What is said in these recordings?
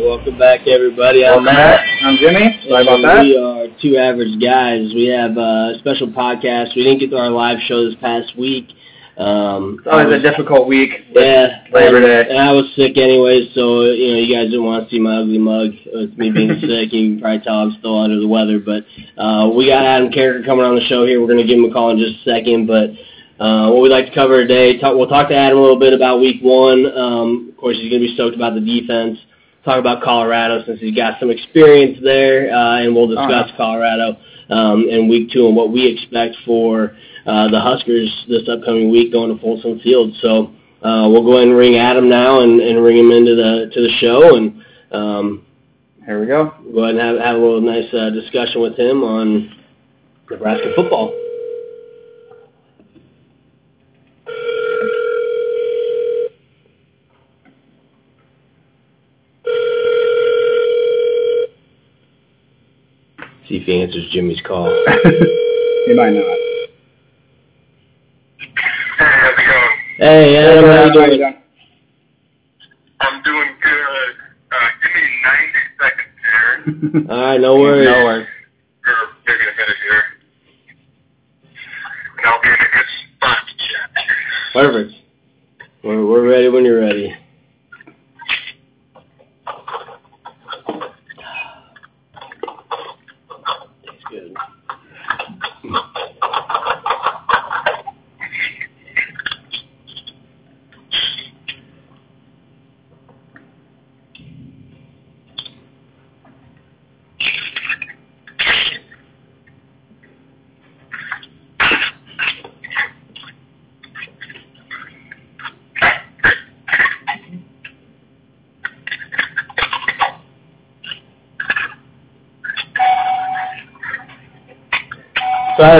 welcome back, everybody. I'm Welcome Matt. back. I'm Jimmy. Sorry about that. We are two average guys. We have a special podcast. We didn't get to our live show this past week. Um, It's always a difficult week. yeah, Labor and, Day. and I was sick anyway, so you know you guys didn't want to see my ugly mug with me being sick. You can probably tell I'm still under the weather, but uh, we got Adam Carriker coming on the show here. We're going to give him a call in just a second, but uh, what we'd like to cover today, talk, we'll talk to Adam a little bit about Week One. Um, of course, he's going to be stoked about the defense. Talk about Colorado since he's got some experience there, uh, and we'll discuss Uh-huh. Colorado um, in Week Two and what we expect for uh, the Huskers this upcoming week going to Folsom Field. So uh, we'll go ahead and ring Adam now and, and ring him into the to the show, and um, Here we go. go ahead and have, have a little nice uh, discussion with him on Nebraska football. See if he answers Jimmy's call. he might not. Hey, how's it going? Hey, Adam, how you doing? doing? I'm doing good. Uh, give me 90 seconds here, All right, no worries. No worries. or maybe a minute here, and I'll be in a good spot to chat. Perfect.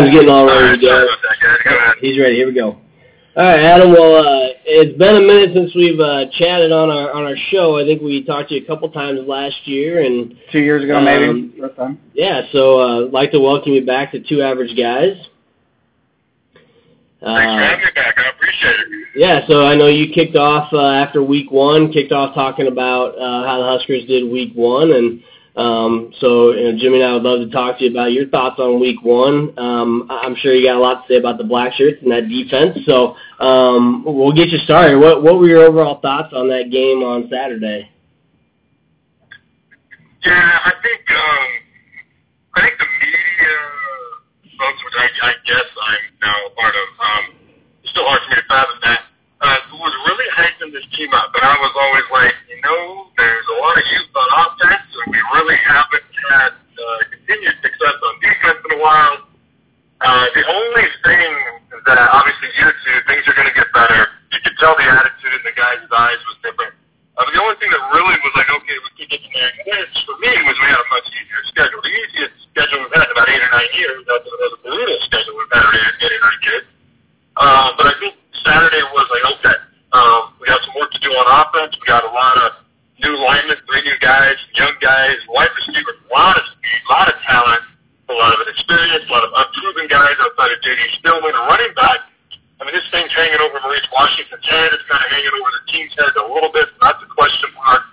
So Adam's getting all ready to go. that. Go. He's ready. Here we go. All right, Adam. Well, uh, it's been a minute since we've uh, chatted on our on our show. I think we talked to you a couple times last year, and Two years ago, Um, maybe. Yeah, so uh, like to welcome you back to Two Average Guys. Thanks for Uh, having me back. I appreciate it. yeah, so I know you kicked off uh, after week one, kicked off talking about uh, how the Huskers did week one, and um, so you know, Jimmy and I would love to talk to you about your thoughts on week one. Um, I'm sure you got a lot to say about the black shirts and that defense, so um, we'll get you started. What what were your overall thoughts on that game on Saturday? Yeah, I think um, I think the media folks, which I, I guess I'm now a part of, um, it's still hard for me to fathom that, uh, was really hyping this team up. And I was always like, you know, there's a lot of youth on offense, and we really haven't had uh, continued success on defense in a while. Uh, the only thing that obviously you two, things are going to get better. You could tell the attitude in the guys' eyes was different. Uh, the only thing that really was like, okay, we could get in there for me was we had a much easier schedule. The easiest schedule we've had in about eight or nine years. That's schedule we've had in eight or nine years. Uh, but I think Saturday was like, okay, um, we got some work to do on offense. We got a lot of new linemen, three new guys, young guys, wide receivers, a lot of speed, a lot of talent, a lot of experience, a lot of unproven guys outside of J.D. Spielman, a running back. I mean, this thing's hanging over Maurice Washington's head. It's kind of hanging over the team's head a little bit. So that's a question mark.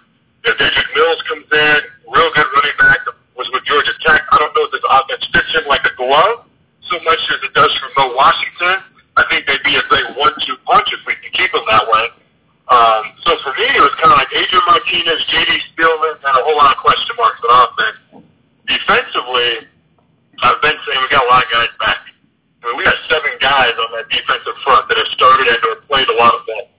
You know, Dedrick Mills comes in, real good running back, was with Georgia Tech. I don't know if this offense fits him like a glove so much as it does for Mo Washington. I think they'd be a great one-two punch if we can keep them that way. Um, so for me, it was kind of like Adrian Martinez, J.D. Spielman, and a whole lot of question marks on offense. Defensively, I've been saying we got a lot of guys back. I mean, we got seven guys on that defensive front that have started and or played a lot of ball.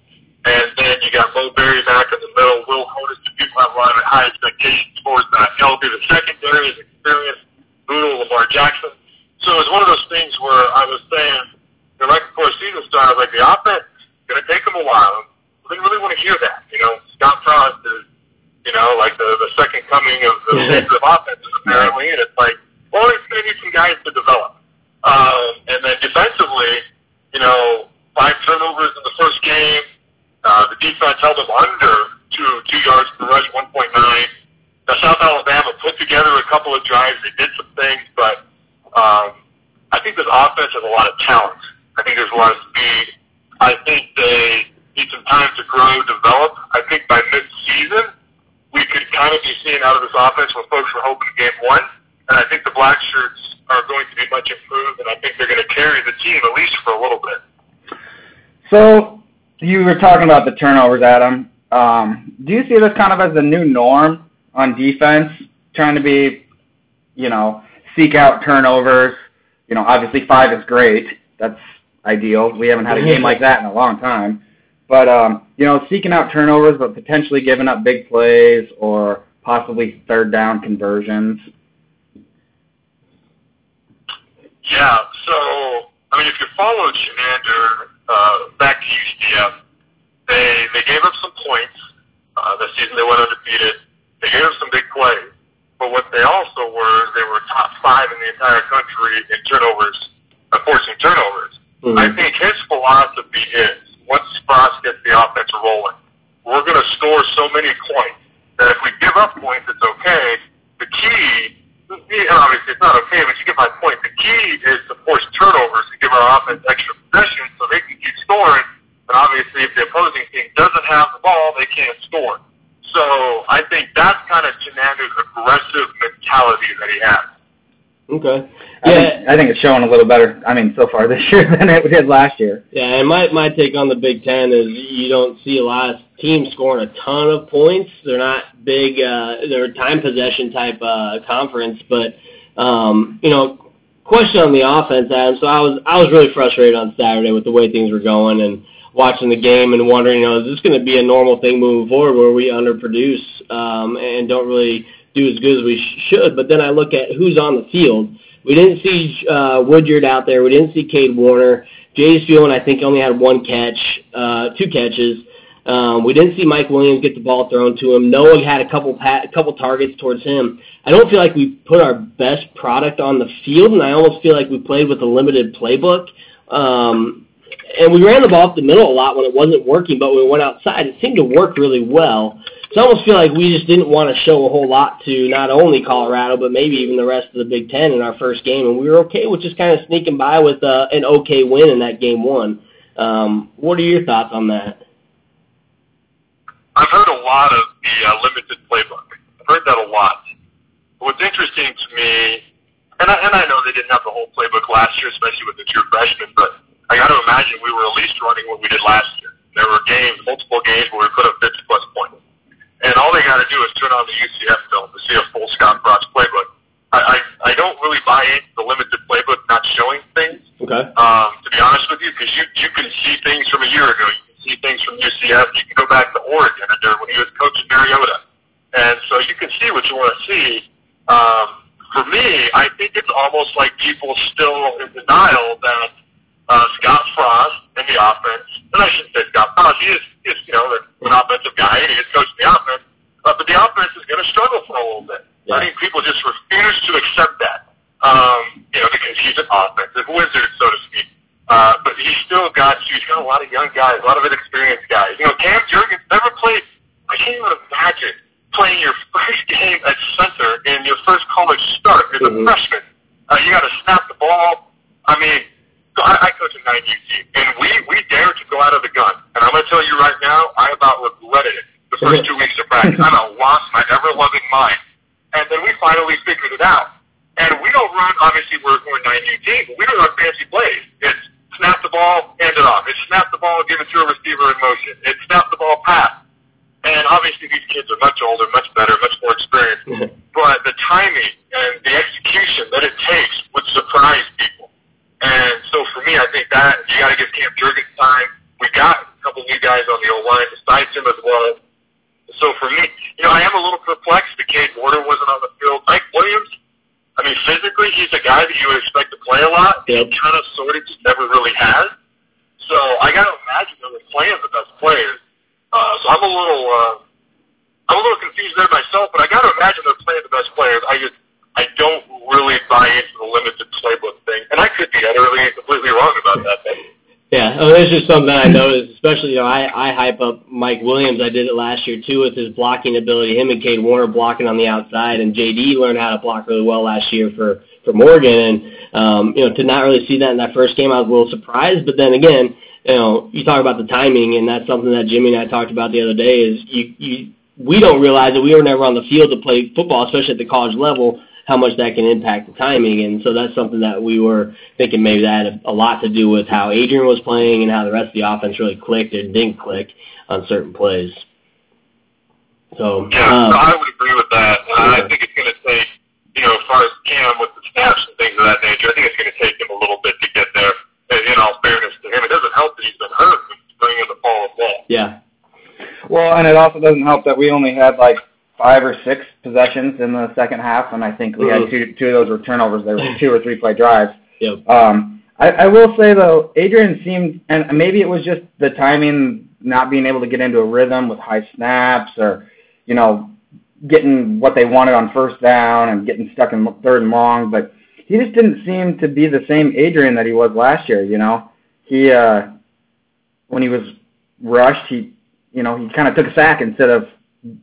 And then you got Mo Berry back in the middle. Will Honas, the people have a lot of high expectations for is that LB, the secondary is experienced. Bootle, Lamar Jackson. So it was one of those things where I was saying, you know, right before season started, I was like, the offense is going to take them a while. We didn't really want to hear that. You know, Scott Frost is, you know, like the, the second coming of the defensive offenses apparently, and it's like, well, it's going to need some guys to develop. Um, and then defensively, you know, five turnovers in the first game. Uh, the defense held them under two two yards per rush, 1.9. Now, South Alabama put together a couple of drives. They did some things, but um, I think this offense has a lot of talent. I think there's a lot of speed. I think they need some time to grow, develop. I think by mid-season, we could kind of be seeing out of this offense what folks were hoping in game one. And I think the black shirts are going to be much improved, and I think they're going to carry the team at least for a little bit. So you were talking about the turnovers, Adam. Um, do you see this kind of as the new norm on defense, trying to be, you know, seek out turnovers? You know, obviously five is great. That's ideal. We haven't had a game like that in a long time. But um, you know, seeking out turnovers, but potentially giving up big plays or possibly third down conversions. Yeah. So, I mean, if you followed Chinander uh, back to UCF, they they gave up some points. Uh, the season they went undefeated. They gave up some big plays. But what they also were, they were top five in the entire country in turnovers, uh, forcing turnovers. Mm-hmm. I think his philosophy is once Frost gets the offense rolling, we're going to score so many points that if we give up points, it's okay. The key, obviously it's not okay, but you get my point. The key is to force turnovers to give our offense extra possession so they can keep scoring. And obviously, if the opposing team doesn't have the ball, they can't score. So I think that's kind of Chinander's aggressive mentality that he has. Okay. I think, it's showing a little better. I mean, so far this year than it did last year. Yeah, and my my take on the Big Ten is you don't see a lot of teams scoring a ton of points. They're not big. uh They're a time possession type uh conference, but um, you know. Question on the offense, Adam. So I was I was really frustrated on Saturday with the way things were going and watching the game and wondering, you know, is this going to be a normal thing moving forward where we underproduce um, and don't really do as good as we should. But then I look at who's on the field. We didn't see uh, Woodyard out there. We didn't see Cade Warner. Jay's Fuel, I think, only had one catch, uh, two catches. Um, we didn't see Mike Williams get the ball thrown to him. Noah had a couple pat, a couple targets towards him. I don't feel like we put our best product on the field, and I almost feel like we played with a limited playbook. Um, and we ran the ball up the middle a lot when it wasn't working, but when we went outside, it seemed to work really well. So I almost feel like we just didn't want to show a whole lot to not only Colorado, but maybe even the rest of the Big Ten in our first game, and we were okay with just kind of sneaking by with uh, an okay win in that game one. Um, what are your thoughts on that? I've heard a lot of the uh, limited playbook. I've heard that a lot. What's interesting to me, and I, and I know they didn't have the whole playbook last year, especially with the true freshmen, but I got to imagine we were at least running what we did last year. There were games, multiple games, where we put up 50 plus points. And all they got to do is turn on the UCF film to see a full Scott Frost playbook. I, I, I don't really buy into the limited playbook not showing things. Okay. Um, to be honest with you, because you you can see things from a year ago. You can see things from UCF. You can go back to Oregon and there when he was coaching Mariota, and so you can see what you want to see. Um, for me, I think it's almost like people still in denial that uh, Scott Frost and the offense, and I shouldn't say Scott Frost, he is, he is you know, an offensive guy, and he is coaching the offense, uh, but the offense is going to struggle for a little bit. Yeah. I think people just refuse to accept that. Um, you know, because he's an offensive wizard, so to speak. Uh, but he's still got, he's got a lot of young guys, a lot of inexperienced guys. You know, Cam Jurgens never played, I can't even imagine playing your first game at center in your first college start as mm-hmm. a freshman. Uh, you got to snap the ball. I mean, so I, I coach a 9UC, and we we dared to go out of the gun. And I'm going to tell you right now, I about regretted it the first two weeks of practice. I about lost my ever-loving mind. And then we finally figured it out. And we don't run, obviously we're, we're 9UT, but we don't run fancy plays. It's snap the ball, hand it off. It's snap the ball, give it to a receiver in motion. It's snap the ball, pass. And obviously these kids are much older, much better, much more experienced. Mm-hmm. but the timing and the execution that it takes would surprise people. And me, I think that you got to give Cam Jurgens time. We got a couple new guys on the O line besides him as well. So for me, you know, I am a little perplexed that Cade Warner wasn't on the field. Mike Williams, I mean, physically, he's a guy that you would expect to play a lot. Yep. He kind of, sort of, just never really has. So I got to imagine they were playing the best players. Uh, so I'm a little, uh, I'm a little confused there myself, but I got to imagine they're playing the best players. I just, I don't really buy into the limited playbook thing, and I could be utterly completely wrong about that. Thing. Yeah, oh, it's just something I noticed. Especially, you know, I I hype up Mike Williams. I did it last year too with his blocking ability. Him and Cade Warner blocking on the outside, and JD learned how to block really well last year for for Morgan. And um, you know, to not really see that in that first game, I was a little surprised. But then again, you know, you talk about the timing, and that's something that Jimmy and I talked about the other day. Is you you we don't realize that we were never on the field to play football, especially at the college level, how much that can impact the timing. And so that's something that we were thinking maybe that had a lot to do with how Adrian was playing and how the rest of the offense really clicked or didn't click on certain plays. So yeah, um, so I would agree with that. Uh, yeah. I think it's going to take, you know, as far as Cam with the snaps and things of that nature, I think it's going to take him a little bit to get there. And in all fairness to him, it doesn't help that he's been hurt when he's bringing the ball ball. Yeah. Well, and it also doesn't help that we only had like five or six possessions in the second half, and I think we had two two of those were turnovers. There were two or three play drives. Yep. Um, I, I will say though, Adrian seemed, and maybe it was just the timing, not being able to get into a rhythm with high snaps, or you know, getting what they wanted on first down and getting stuck in third and long, but he just didn't seem to be the same Adrian that he was last year, you know. He uh when he was rushed, he you know, he kind of took a sack instead of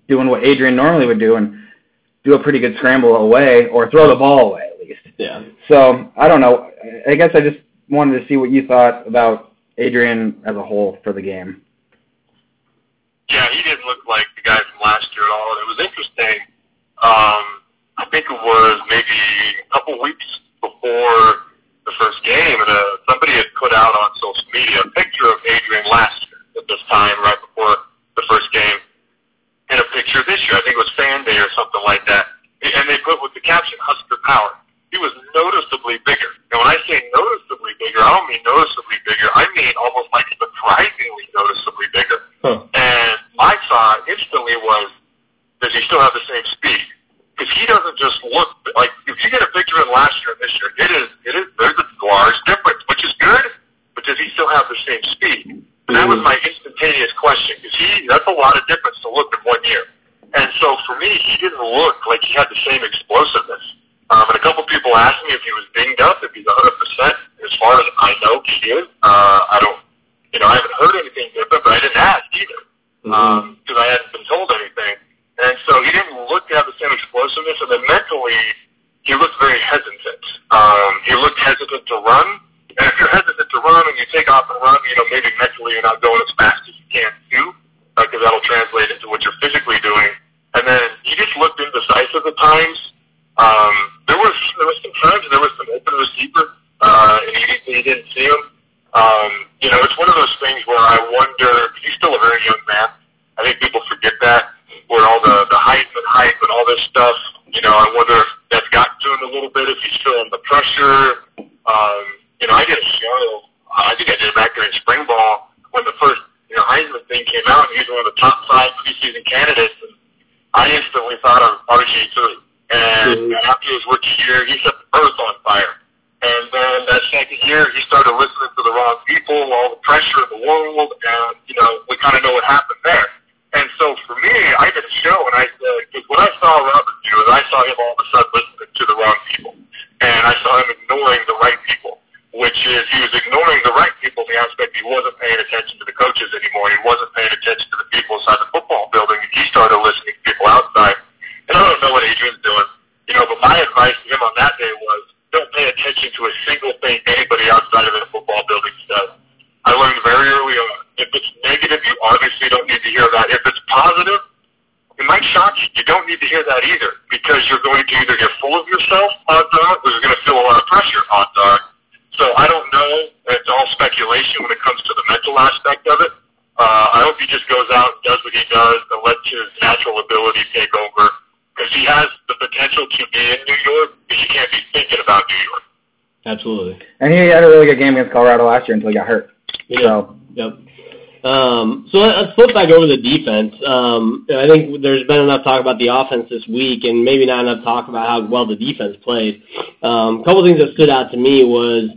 doing what Adrian normally would do and do a pretty good scramble away or throw the ball away at least. Yeah. So, I don't know. I guess I just wanted to see what you thought about Adrian as a whole for the game. Yeah, he didn't look like the guy from last year at all. It was interesting. Um, I think it was maybe a couple weeks before the first game, and uh, somebody had put out on social media a picture of Adrian last year at this time, right before the first game, and a picture this year. I think it was Fan Day or something like that. And they put with the caption "Husker Power." He was noticeably bigger. And when I say noticeably bigger, I don't mean noticeably bigger. I mean almost like surprisingly noticeably bigger. Huh. And my thought instantly was, does he still have the same speed? Because he doesn't just look like if you get a picture of him last year and this year, it is it is there's a large difference, which is good. But does he still have the same speed? And that was my instantaneous question because he that's a lot of difference to look in one year. And so for me, he didn't look like he had the same explosiveness. Um, and a couple people asked me if he was dinged up, if he's 100%. As far as I know, he is. Uh, I don't, you know, I haven't heard anything different, but I didn't ask either because mm-hmm. um, I hadn't been told anything. And so he didn't look to have the same explosiveness, and then mentally, he looked very hesitant. Um, he looked hesitant to run. And if you're hesitant to run and you take off and run, you know, maybe mentally you're not going as fast as you can do, because uh, that'll translate into what you're physically doing. And then he just looked indecisive at times. Um, there was there was some times there was some open receiver, uh, and he, he didn't see him. Um, you know, it's one of those things where I wonder. He's still a very young man. I think people forget that. Where all the the hype and hype and all this stuff. You know, I wonder if that's gotten to him a little bit. If he's feeling the pressure. Um, you know, I did a show. I think I did it back in spring ball that either because you're going to either get full of yourself, odds are, or you're going to feel a lot of pressure, odds are. So I don't know. It's all speculation when it comes to the mental aspect of it. Uh, I hope he just goes out and does what he does and lets his natural ability take over because he has the potential to be in New York, but you can't be thinking about New York. Absolutely. And he had a really good game against Colorado last year until he got hurt. Yeah. So. Yep. Um, so let's flip back over the defense. Um, I think there's been enough talk about the offense this week, and maybe not enough talk about how well the defense played. Um, a couple things that stood out to me was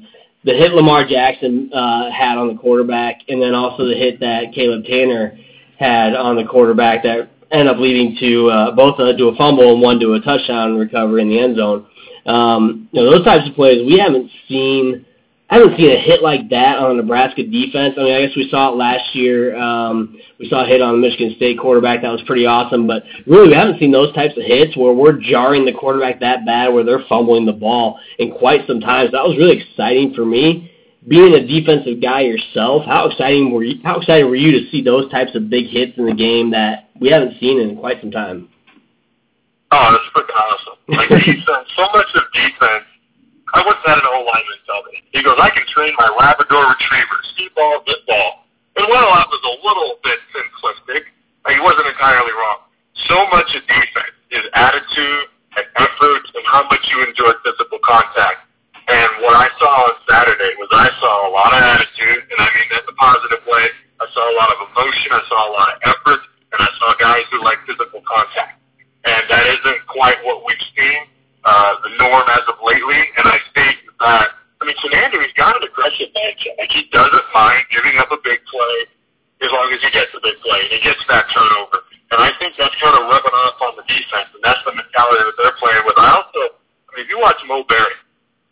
the hit Lamar Jackson uh, had on the quarterback, and then also the hit that Caleb Tannor had on the quarterback that end up leading to uh, both uh, to a fumble and one to a touchdown recovery in the end zone. Um, you know, those types of plays we haven't seen. I haven't seen a hit like that on the Nebraska defense. I mean, I guess we saw it last year. Um, we saw a hit on the Michigan State quarterback that was pretty awesome, but really we haven't seen those types of hits where we're jarring the quarterback that bad, where they're fumbling the ball in quite some time. So that was really exciting for me. Being a defensive guy yourself, how exciting were you? How excited were you to see those types of big hits in the game that we haven't seen in quite some time. Oh, that's freaking awesome. Like defense, so much of defense. I once had an old lineman tell me. He goes, I can train my Labrador Retriever, see ball, good ball. And while that was a little bit simplistic, he wasn't entirely wrong. So much of defense is attitude and effort and how much you enjoy physical contact. And what I saw on Saturday was I saw a lot of attitude, and I mean that in a positive way. I saw a lot of emotion. I saw a lot of effort, and I saw guys who like physical contact. And that isn't quite what we've seen uh, the norm as of lately. And I think that I mean Fernando, he's got an aggressive mindset. Like he doesn't mind giving up a big play as long as he gets a big play and he gets that turnover. And I think that's kind of rubbing off on the defense, and that's the mentality that they're playing with. I also, I mean, if you watch Mo Berry,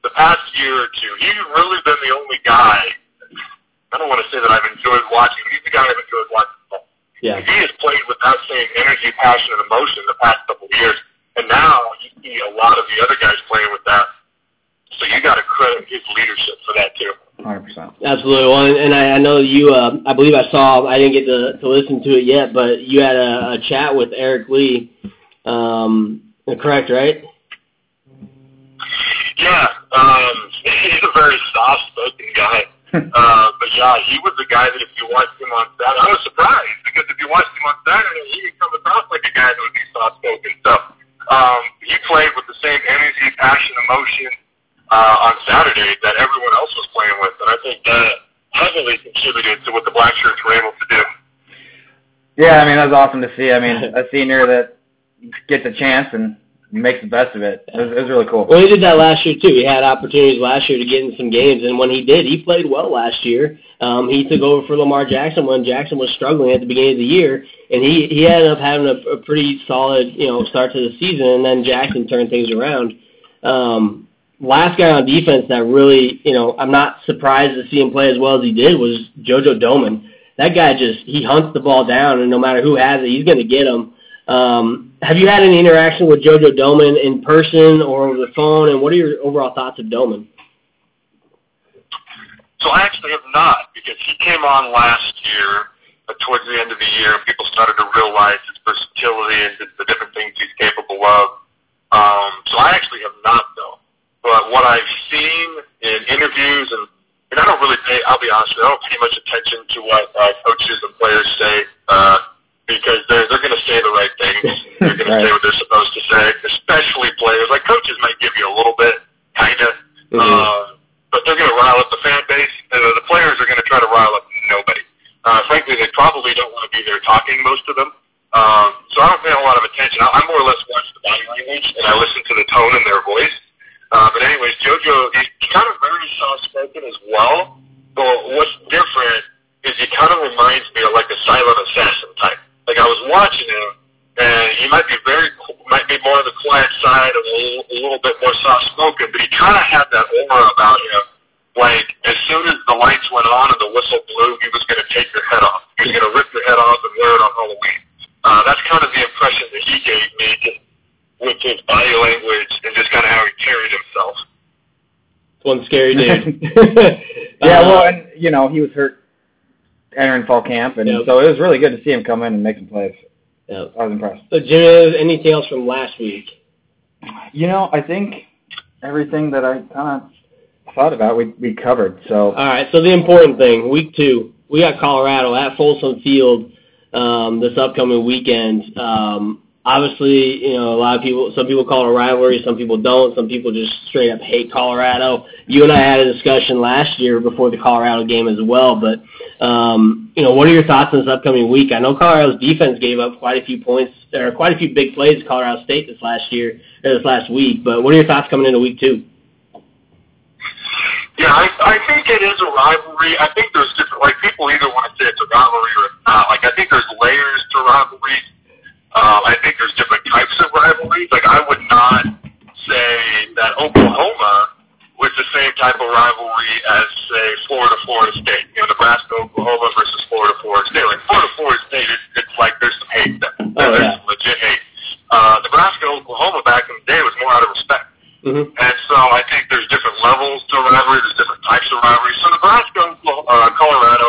the past year or two, he's really been the only guy. I don't want to say that I've enjoyed watching. He's the guy I've enjoyed watching. Yeah. He has played with that same energy, passion, and emotion the past couple of years, and now you see a lot of the other guys playing with that. So you got to credit his leadership for that too. Hundred percent. Absolutely. Well, and I, I know you. Uh, I believe I saw. I didn't get to, to listen to it yet, but you had a, a chat with Eric Lee. Um, correct, right? Yeah, um, he's a very soft-spoken guy. uh, but yeah, he was the guy that if you watched him on Saturday, I was surprised because if you watched him on Saturday, he would come across like a guy that would be soft-spoken. So um, he played with the same energy, passion, emotion uh, on Saturday that everyone else was playing with, and I think that heavily contributed to what the Black Shirts were able to do. Yeah, I mean that's awesome to see. I mean a senior that gets a chance and makes the best of it. It was, it was really cool. Well, he did that last year too. He had opportunities last year to get in some games, and when he did, he played well last year. Um, he took over for Lamar Jackson when Jackson was struggling at the beginning of the year, and he he ended up having a, a pretty solid you know start to the season, and then Jackson turned things around. Um, last guy on defense that really you know I'm not surprised to see him play as well as he did was JoJo Domann. That guy just he hunts the ball down, and no matter who has it, he's going to get him. Um, have you had any interaction with JoJo Domann in person or over the phone? And what are your overall thoughts of Domann? So I actually have not because he came on last year, uh, towards the end of the year, and people started to realize his versatility and the, different things he's capable of. Um, so I actually have not though. But what I've seen in interviews and and I don't really pay. I'll be honest with you, I don't pay much attention to what uh, coaches and players say uh, because they're they're going to say the right things. They're going Right. to say what they're supposed to say, especially players. Like coaches might give you a little bit, kind of, Mhm. But they're going to rile up the fan base. And the players are going to try to rile up nobody. Uh, frankly, they probably don't want to be there talking, most of them. Um, so I don't pay a lot of attention. I, I more or less watch the body language and I listen to the tone in their voice. Uh, but anyways, JoJo, he's kind of very soft-spoken as well. But what's different is he kind of reminds me of like a silent assassin type. Like I was watching him, and he might be very, might be more on the quiet side, and a little, a little bit more soft-spoken, but he kind of had that aura about him. Like as soon as the lights went on and the whistle blew, he was going to take your head off. He was going to rip your head off and wear it on Halloween. Uh, that's kind of the impression that he gave me with his body language and just kind of how he carried himself. One scary dude. Yeah, Uh, well, and you know he was hurt entering fall camp, and Yep. so it was really good to see him come in and make some plays. Yeah. I was impressed. So, Jimmy, anything else from last week? You know, I think everything that I kind of thought about we we covered. So All right. So the important thing, week two, we got Colorado at Folsom Field um, this upcoming weekend. Um, obviously, you know, a lot of people, some people call it a rivalry, some people don't. Some people just straight up hate Colorado. You and I had a discussion last year before the Colorado game as well. But you know, what are your thoughts on this upcoming week? I know Colorado's defense gave up quite a few points, or quite a few big plays to Colorado State this last year, or this last week. But what are your thoughts coming into week two? Yeah, I, think it is a rivalry. I think there's different, like people either want to say it's a rivalry or it's not. Like I think there's layers to rivalries. Um, I think there's different types of rivalries. Like I would not say that Oklahoma same type of rivalry as say Florida, Florida State. You know, Nebraska, Oklahoma versus Florida, Florida State. Like Florida, Florida State, it's, it's like there's some hate there. Oh, there's yeah. some legit hate. Uh, Nebraska, Oklahoma back in the day was more out of respect. Mm-hmm. And so I think there's different levels to rivalry. There's different types of rivalry. So Nebraska, uh, Colorado,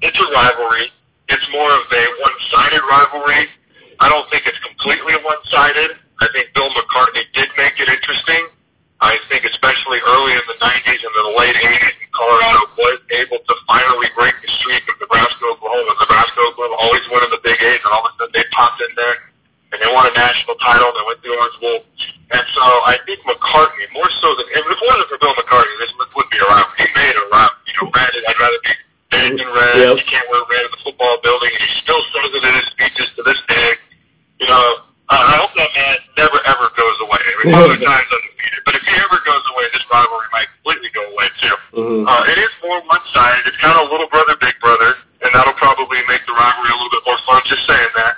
it's a rivalry. It's more of a one-sided rivalry. I don't think it's completely one-sided. I think Bill McCartney did make it interesting. I think especially early in the 90s and the late 80s, Colorado was able to finally break the streak of Nebraska, Oklahoma. Nebraska, Oklahoma always winning the Big Eight, and all of a sudden they popped in there and they won a national title. They went to the Orange Bowl, and so I think McCartney more so than if it wasn't for Bill McCartney, this would be around. He made it around. You know, red. I'd rather be red than red. Yep. You can't wear red in the football building, and he still says it in his speeches to this day. You know, uh, I hope that man never ever goes away. I mean, other times undefeated, but if he ever goes away, this rivalry might completely go away too. Mhm. Uh, it is more one-sided. It's kind of little brother, big brother, and that'll probably make the rivalry a little bit more fun. Just saying that.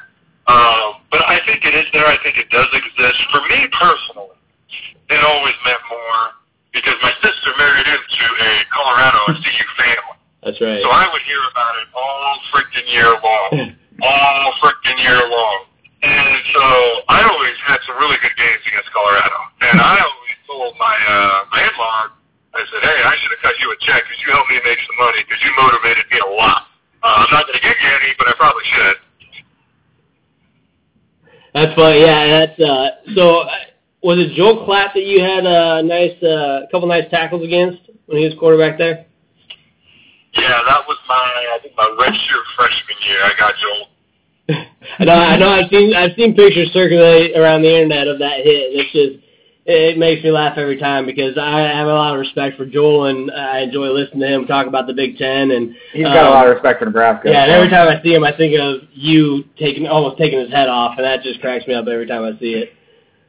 Um, but I think it is there. I think it does exist. For me personally, it always meant more because my sister married into a Colorado CU family. That's right. So I would hear about it all freaking year long. all freaking year long. And so I always had some really good games against Colorado. And I always told my uh, my in-law, I said, hey, I should have cut you a check because you helped me make some money because you motivated me a lot. Uh, I'm not going to give you any, but I probably should. That's funny. Yeah, that's uh. So, uh, was it Joel Klatt that you had a nice, uh, couple nice tackles against when he was quarterback there? Yeah, that was my, I think my redshirt freshman year. I got Joel. I know. I know. I've seen. I've seen pictures circulate around the internet of that hit. It's just. It makes me laugh every time because I have a lot of respect for Joel and I enjoy listening to him talk about the Big Ten and He's got a um, lot of respect for Nebraska. Yeah, and every time I see him, I think of you taking almost taking his head off, and that just cracks me up every time I see it.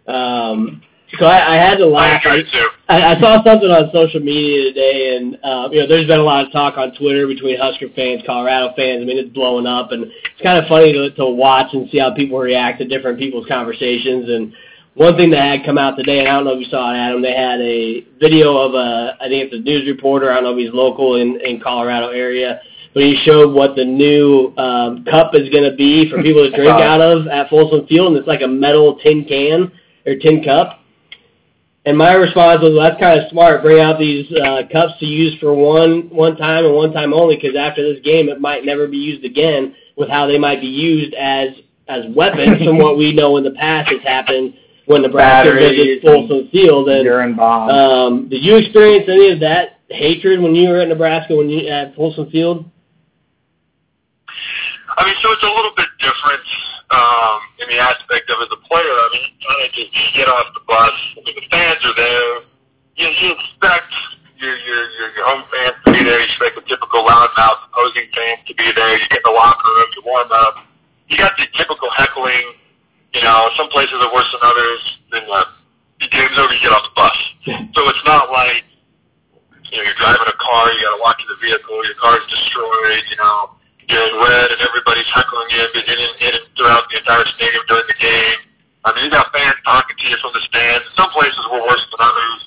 Um, so I, I had to I laugh. enjoyed it too. I, I saw something on social media today, and uh, you know, there's been a lot of talk on Twitter between Husker fans, Colorado fans. I mean, it's blowing up, and it's kind of funny to, to watch and see how people react to different people's conversations. And one thing that had come out today, and I don't know if you saw it, Adam, they had a video of a, I think it's a news reporter. I don't know if he's local in in Colorado area, but he showed what the new um, cup is going to be for people to drink out of at Folsom Field, and it's like a metal tin can or tin cup. And my response was, well, that's kind of smart. Bring out these uh, cups to use for one one time and one time only, because after this game, it might never be used again. With how they might be used as as weapons, from what we know in the past has happened when Nebraska visits Folsom Field. And urine bomb. um, did you experience any of that hatred when you were at Nebraska when you at Folsom Field? I mean, so it's a little bit different um, in the aspect of as a player. I mean, you kind of just you get off the bus. I mean, the fans are there. You, you expect your your your your home fans to be there. You expect the typical loudmouth opposing fans to be there. You get in the locker room, you warm up. You got the typical heckling. You know, some places are worse than others. Then uh, the game's over, you get off the bus. So it's not like you know you're driving a car, you got to walk to the vehicle, your car's destroyed. You know you're red and everybody's heckling you in, in, in throughout the entire stadium during the game. I mean, you got fans talking to you from the stands. Some places were worse than others.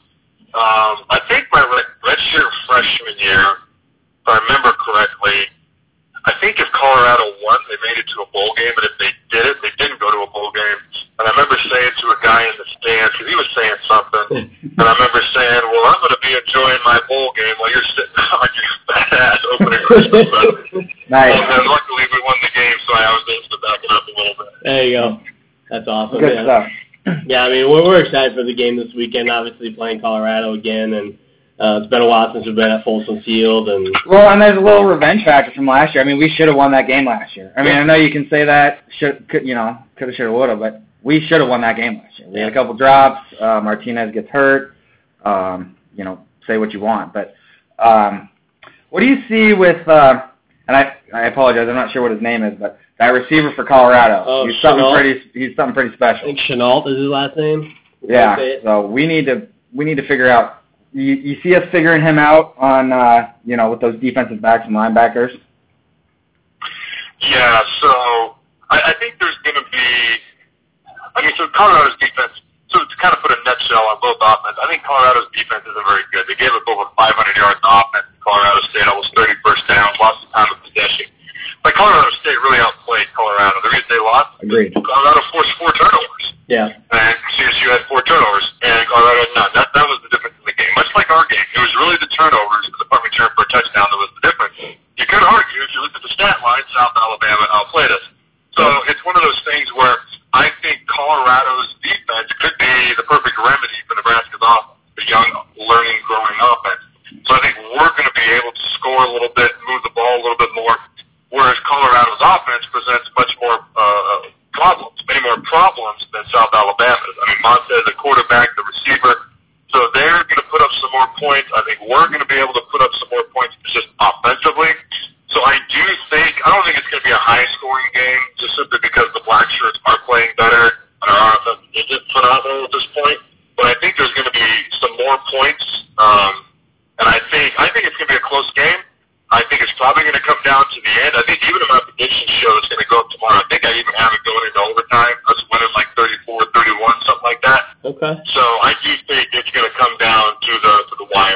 Um, I think my red, redshirt freshman year, if I remember correctly, I think if Colorado won, they made it to a bowl game, and if they did it, they didn't go to a bowl game. And I remember saying to a guy in the stands, because he was saying something, and I remember saying, well, I'm going to be enjoying my bowl game while you're sitting on your fat ass opening Christmas present. nice. And then luckily we won the game, so I was able to back it up a little bit. There you go. That's awesome. Good yeah. stuff. Yeah, I mean, we're, we're excited for the game this weekend. Obviously, playing Colorado again, and uh, it's been a while since we've been at Folsom Field, and Well, and there's a little revenge factor from last year. I mean, we should have won that game last year. I mean, I know you can say that, should, could, you know, could have, should have, would have, but we should have won that game last year. We had a couple drops. Uh, Martinez gets hurt. Um, you know, say what you want, but um, what do you see with? Uh, and I, I apologize, I'm not sure what his name is, but that receiver for Colorado. Oh, he's something pretty. He's something pretty special. I think Shenault is his last name. Yeah. So we need to we need to figure out. You, you see us figuring him out on uh, you know with those defensive backs and linebackers. Yeah, so I, I think there's going to be. I mean, so Colorado's defense. So to kind of put a nutshell on both offense, I think Colorado's defense isn't very good. They gave up over 500 yards in offense. to Colorado State almost 30 first downs, lots of time of possession. But Colorado State really outplayed Colorado. The reason they lost, Agreed. Colorado forced four turnovers. Yeah. and CSU had four turnovers, and Colorado had none. That that was the difference game, much like our game. It was really the turnovers, the punt return for a touchdown that was the difference. You could argue, if you look at the stat line, South Alabama outplayed us. So mm-hmm. it's one of those things where I think Colorado's defense could be the perfect remedy for Nebraska's offense—a young, learning, growing offense. So I think we're going to be able to score a little bit, move the ball a little bit more, whereas Colorado's offense presents much more uh, problems, many more problems than South Alabama's. I mean, Montez, the quarterback, the receiver, so they're going to put up some more points. I think we're going to be able to put up some more points just offensively. So I do think I don't think it's going to be a high scoring game just simply because the black shirts are playing better and our offense isn't phenomenal at this point. But I think there's going to be some more points, um, and I think I think it's going to be a close game. I think it's probably going to come down to the end. I think even if my prediction show is going to go up tomorrow, I think I even have it going into overtime. Us winning like 34, 31, something like that. Okay. So I do think it's going to come down to the to the wire.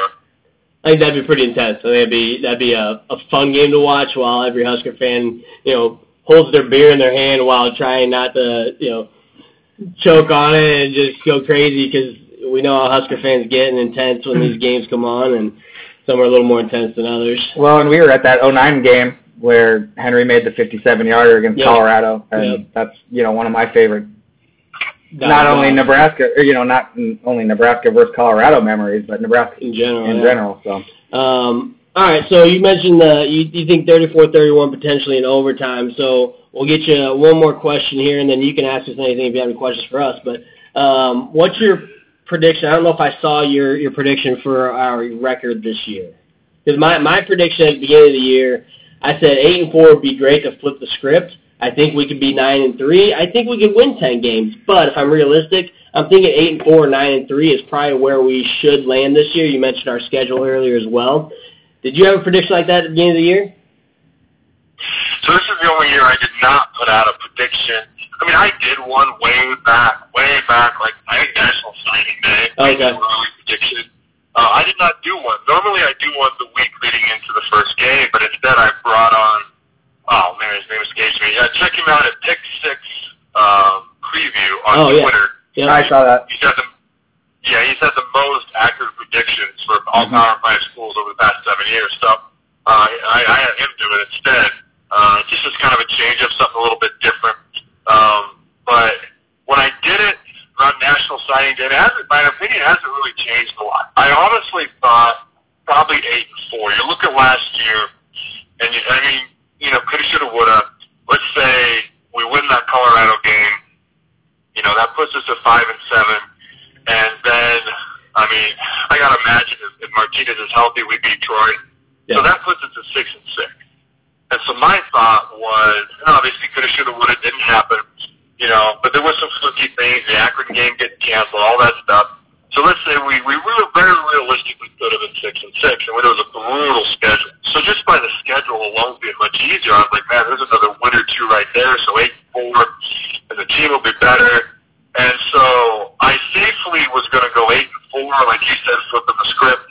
I think that'd be pretty intense. I think that'd be that'd be a, a fun game to watch while every Husker fan, you know, holds their beer in their hand while trying not to, you know, choke on it and just go crazy because we know how Husker fans get and intense when these games come on, and some are a little more intense than others. Well, and we were at that 09 game where Henery made the 57-yarder against Yeah. Colorado, and Yeah. that's you know one of my favorite. Not only Nebraska, or, you know, not only Nebraska versus Colorado memories, but Nebraska in general. in yeah. general. So Um, all right, so you mentioned the you, you think 34-31 potentially in overtime. So we'll get you one more question here, and then you can ask us anything if you have any questions for us. But um, what's your prediction? I don't know if I saw your your prediction for our record this year. Because my my prediction at the beginning of the year, I said eight and four would be great to flip the script. I think we could be nine and three. I think we could win ten games. But if I'm realistic, I'm thinking eight and four, nine and three is probably where we should land this year. You mentioned our schedule earlier as well. Did you have a prediction like that at the beginning of the year? So this is the only year I did not put out a prediction. I mean, I did one way back, way back, like I think National Signing Day. Okay. early prediction. Uh, I did not do one. Normally, I do one the week leading into the first game, but instead I brought on. Oh man, his name escapes me. Yeah, check him out at Pick Six um, preview on Oh, yeah. Twitter. Yeah. I saw that. He's had the yeah, he's had the most accurate predictions for all Mhm. Power Five schools over the past seven years. So uh, I, I had him do it instead. Uh, just as kind of a change up, something a little bit different. Um, but when I did it around National Signing Day, it hasn't, my opinion hasn't really changed a lot. I honestly thought probably eight and four. You look at last year, and you, I mean, you know, coulda, shoulda, woulda. Let's say we win that Colorado game. You know, that puts us at five and seven. And then, I mean, I gotta imagine if, if Martinez is healthy, we beat Troy. Yeah. So that puts us at six and six. And so my thought was, obviously coulda, shoulda, woulda, didn't happen. You know, but there were some fluky things, the Akron game getting canceled, all that stuff. So let's say we, we were very realistically could have been six and six, and it was a brutal schedule. So just by the schedule alone being much easier, I was like, man, there's another win or two right there. So eight and four, and the team will be better. And so I safely was going to go eight and four, like you said, flipping the script.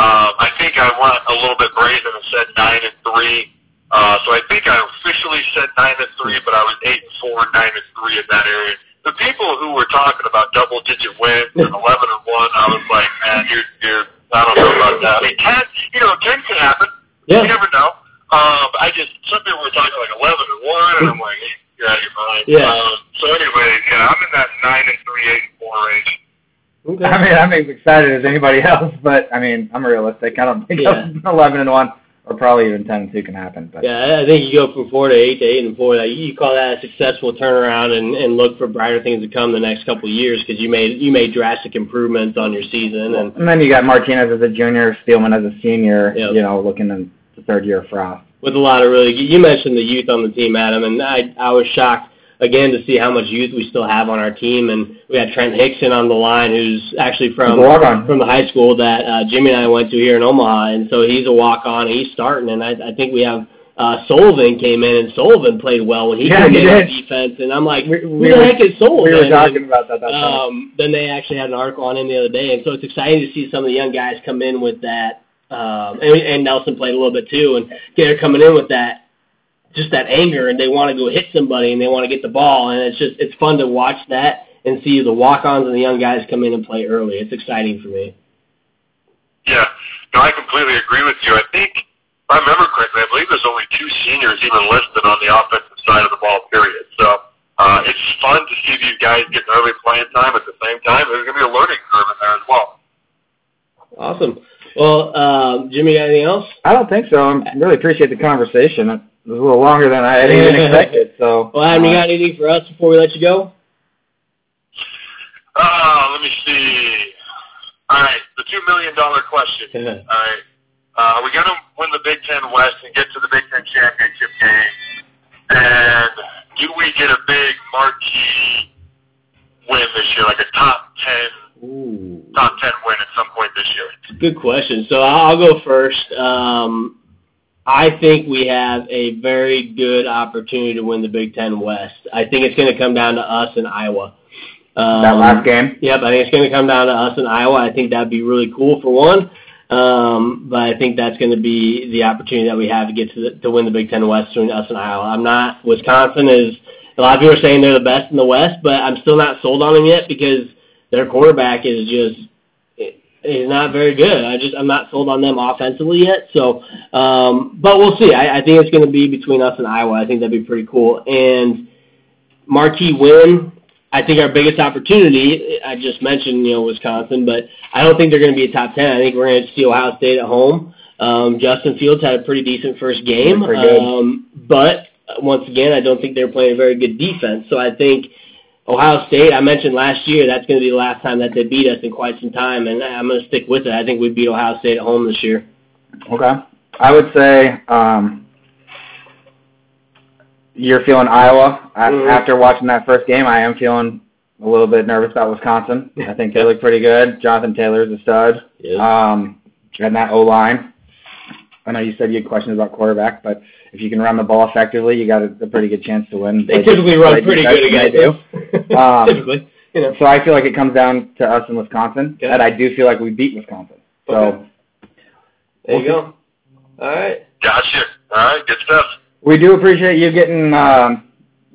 Um, I think I went a little bit brazen and said nine and three. Uh, so I think I officially said nine and three, but I was eight and four, nine and three in that area. The people who were talking about double digit wins and eleven and one, I was like, man, you're, you're, I don't know about that. I mean, ten, you know, ten can happen. Yeah. You never know. Um, I just some people were talking like eleven and one, and I'm like, you're out of your mind. Yeah. Um, so anyway, yeah, I'm in that nine and three, eight and four range. Okay. I mean, I'm as excited as anybody else, but I mean, I'm realistic. I don't think Yeah. 11 and one or probably even 10 and two can happen. But Yeah, I think you go from four to eight to eight and four. Like you call that a successful turnaround, and and look for brighter things to come the next couple of years because you made you made drastic improvements on your season, and and then you got Martinez as a junior, Spielman as a senior. Yep. You know, looking in the third year of Frost. with a lot of really. You mentioned the youth on the team, Adam, and I I was shocked again to see how much youth we still have on our team, and we had Trent Hixson on the line, who's actually from He's a walk-on. from the high school that uh, Jimmy and I went to here in Omaha, and so he's a walk on. He's starting, and I, I think we have. Uh, Sullivan came in and Sullivan played well when he Yeah, came he in on defense, and I'm like, We- who we the were- heck is Sullivan? We were And- talking about that that um, then they actually had an article on him the other day, and so it's exciting to see some of the young guys come in with that. Um, and, and Nelson played a little bit too, and they're coming in with that, just that anger, and they want to go hit somebody, and they want to get the ball, and it's just it's fun to watch that and see the walk-ons and the young guys come in and play early. It's exciting for me. Yeah, no, I completely agree with you. I think, if I remember correctly, I believe there's only two seniors even listed on the offensive side of the ball, period. So uh, it's fun to see these guys get early playing time. At the same time, there's going to be a learning curve in there as well. Awesome. Well, um, Jimmy, got anything else? I don't think so. I really appreciate the conversation. It was a little longer than I had even expected. So, Well, Adam, you uh, got anything for us before we let you go? Uh, let me see. All right, the two million dollar question. All right, uh, are we gonna win the Big Ten West and get to the Big Ten championship game? And do we get a big marquee win this year, like a top ten, Ooh. top ten win at some point this year? Good question. So I'll go first. Um, I think we have a very good opportunity to win the Big Ten West. I think it's going to come down to us in Iowa. Um, that last game. Yep, I think it's going to come down to us in Iowa. I think that'd be really cool for one. Um, but I think that's going to be the opportunity that we have to get to the, to win the Big Ten West between us and Iowa. I'm not Wisconsin is a lot of people are saying they're the best in the West, but I'm still not sold on them yet because their quarterback is just is not very good. I just I'm not sold on them offensively yet. So, um, but we'll see. I, I think it's going to be between us and Iowa. I think that'd be pretty cool. And marquee win. I think our biggest opportunity. I just mentioned you know Wisconsin, but I don't think they're going to be a top ten. I think we're going to see Ohio State at home. Um, Justin Fields had a pretty decent first game, um, but once again, I don't think they're playing a very good defense. So I think Ohio State, I mentioned last year, that's going to be the last time that they beat us in quite some time, and I'm going to stick with it. I think we beat Ohio State at home this year. Okay. I would say um, you're feeling Iowa. A Mhm. After watching that first game, I am feeling a little bit nervous about Wisconsin. I think they look pretty good. Jonathan Taylor's a stud. Um, and that O line. I know you said you had questions about quarterback, but if you can run the ball effectively, you got a, a pretty good chance to win. they Like- typically run like pretty good against they us. Um, typically, you know. So I feel like it comes down to us in Wisconsin, Okay. and I do feel like we beat Wisconsin. So Okay. There you go. All right. Gotcha. All right, good stuff. we do appreciate you getting um,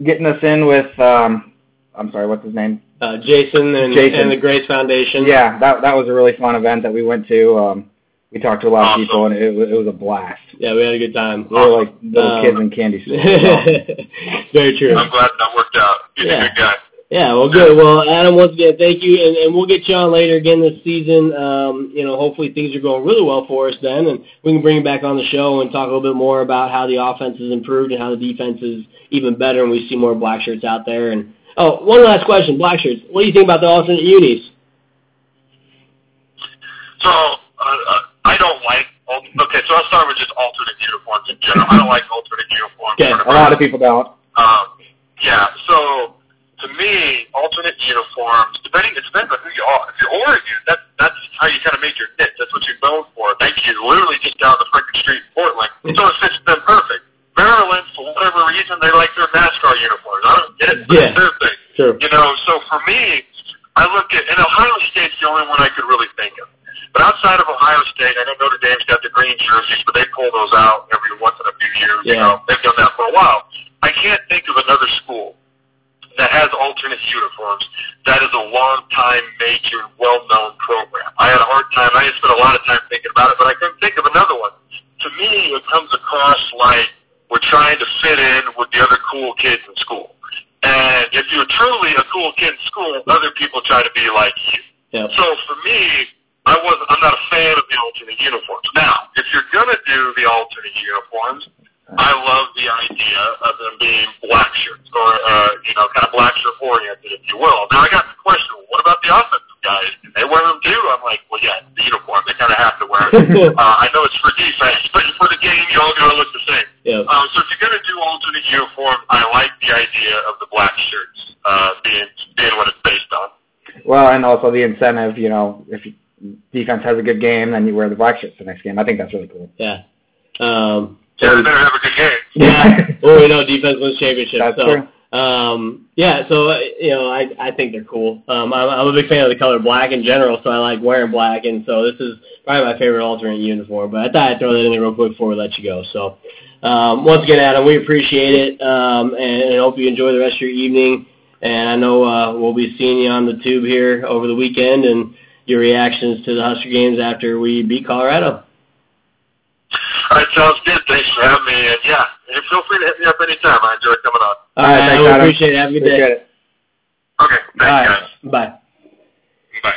getting us in with. Um, I'm sorry, what's his name? Uh, Jason and Jason. and the Greats Foundation. Yeah, that that was a really fun event that we went to. Um, we talked to a lot Awesome. of people, and it, was- it was a blast. Yeah, we had a good time. We were like little Um, kids in candy store. Very true. I'm glad that worked out. You're Yeah. a good guy. Yeah, well, good. Well, Adam, once again, thank you, and, and we'll get you on later again this season. Um, you know, hopefully things are going really well for us then, and we can bring you back on the show and talk a little bit more about how the offense has improved and how the defense is even better, and we see more black shirts out there. And oh, one last question, black shirts. What do you think about the alternate unis? So uh, uh, I don't like. Okay, so I'll start with just alternate uniforms in general. I don't like alternate uniforms. Okay, a lot of people don't. Um, yeah. So to me, alternate uniforms, depending it depends on who you are. If you're Oregon, that that's how you kind of make your niche. That's what you're known for. Thank you. Literally just down the freaking street in Portland. So it fits them perfect. Maryland, for whatever reason, they like their NASCAR uniforms. I don't get it. but Yeah. It's their thing. Sure. You know, so for me, I look at, and Ohio State's the only one I could really think of. But outside of Ohio State, I know Notre Dame's got the green jerseys, but they pull those out every once in a few years. You Yeah. know, they've done that for a while. I can't think of another school that has alternate uniforms that is a long-time, major, well-known program. I had a hard time. I spent a lot of time thinking about it, but I couldn't think of another one. To me, it comes across like we're trying to fit in with the other cool kids in school. And if you're truly a cool kid in school, other people try to be like you. Yep. So for me, I was I'm not a fan of the alternate uniforms. Now, if you're gonna do the alternate uniforms, I love the idea of them being black shirts or uh, you know, kind of black shirt oriented, if you will. Now I got the question, what about the offensive guys? Can they wear them too? I'm like, well, yeah, the uniform. They kind of have to wear it. uh, I know it's for defense, but for the game, you all gotta look the same. Yep. Um, so if you're going to do alternate uniforms, I like the idea of the black shirts uh, being being what it's based on. Well, and also the incentive. You know, if you, defense has a good game, then you wear the black shirts the next game. I think that's really cool. Yeah. Um, Yeah, they better have a good game. yeah. Well, we know defense wins championships. That's so, true. Um, yeah, so uh, you know, I I think they're cool. Um, I'm, I'm a big fan of the color black in general, so I like wearing black, and so this is probably my favorite alternate uniform. But I thought I'd throw that in there real quick before we let you go. So um, once again, Adam, we appreciate it, um, and, and hope you enjoy the rest of your evening. And I know uh, we'll be seeing you on the tube here over the weekend, and your reactions to the Husker games after we beat Colorado. All right, sounds good. Thanks for having me. And yeah, and feel free to hit me up anytime. I enjoy coming on. All right, thanks, I Adam. appreciate it. Have a good Appreciate day. it. Okay, All thanks, right, bye. guys. Bye.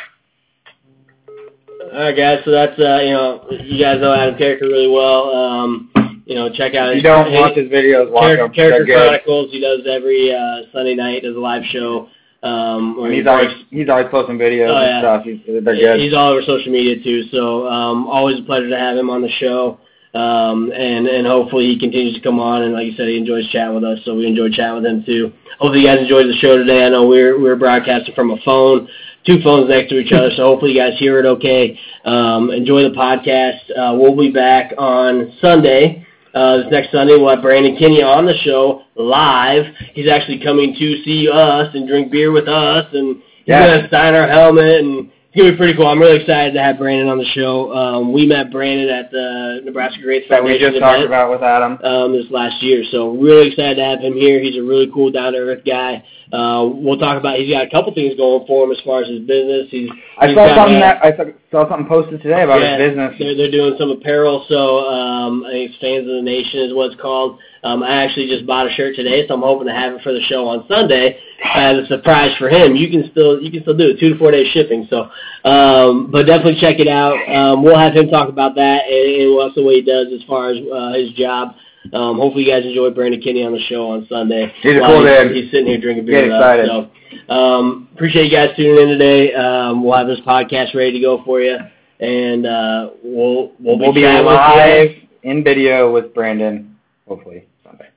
All right, guys. So that's uh, you know, you guys know Adam Carriker really well. Um, you know, check out his you don't his- watch his videos, watch Carriker, them. Carriker Chronicles. He does every uh, Sunday night. Does a live show. Um, where And he he's always breaks- he's always posting videos Oh, and stuff. He's, they're good. He's all over social media too. So um, always a pleasure to have him on the show. Um, and and hopefully he continues to come on. And like you said, he enjoys chatting with us. So we enjoy chatting with him too. Hopefully you guys enjoyed the show today. I know we're we're broadcasting from a phone, two phones next to each other. So hopefully you guys hear it okay. Um, enjoy the podcast. Uh, we'll be back on Sunday. Uh, this next Sunday, we'll have Brandon Kinney on the show live. He's actually coming to see us and drink beer with us, and he's Yeah. gonna sign our helmet, and it's gonna be pretty cool. I'm really excited to have Brandon on the show. Um, we met Brandon at the Nebraska Greats that we Foundation just talked about with Adam. um, this last year. So really excited to have him here. He's a really cool, down to earth guy. Uh, we'll talk about. He's got a couple things going for him as far as his business. He's I he's saw something uh, that I saw, something posted today about yeah, his business. They're they're doing some apparel, so um, I think it's Fans of the Nation is what it's called. Um, I actually just bought a shirt today, so I'm hoping to have it for the show on Sunday as a surprise for him. You can still you can still do it, two to four days shipping. So, um, but definitely check it out. Um, we'll have him talk about that and, and also what he does as far as uh, his job. Um, hopefully you guys enjoy Brandon Kinney on the show on Sunday. He's a cool dude. He's sitting here drinking beer Get excited. us. So, um, appreciate you guys tuning in today. Um, we'll have this podcast ready to go for you, and uh, we'll we'll be, We'll be chatting with you live in video with Brandon, hopefully.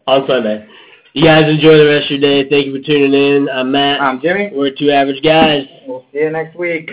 On Sunday. You guys enjoy the rest of your day. Thank you for tuning in. I'm Matt. I'm Jimmy. We're two average guys. We'll see you next week.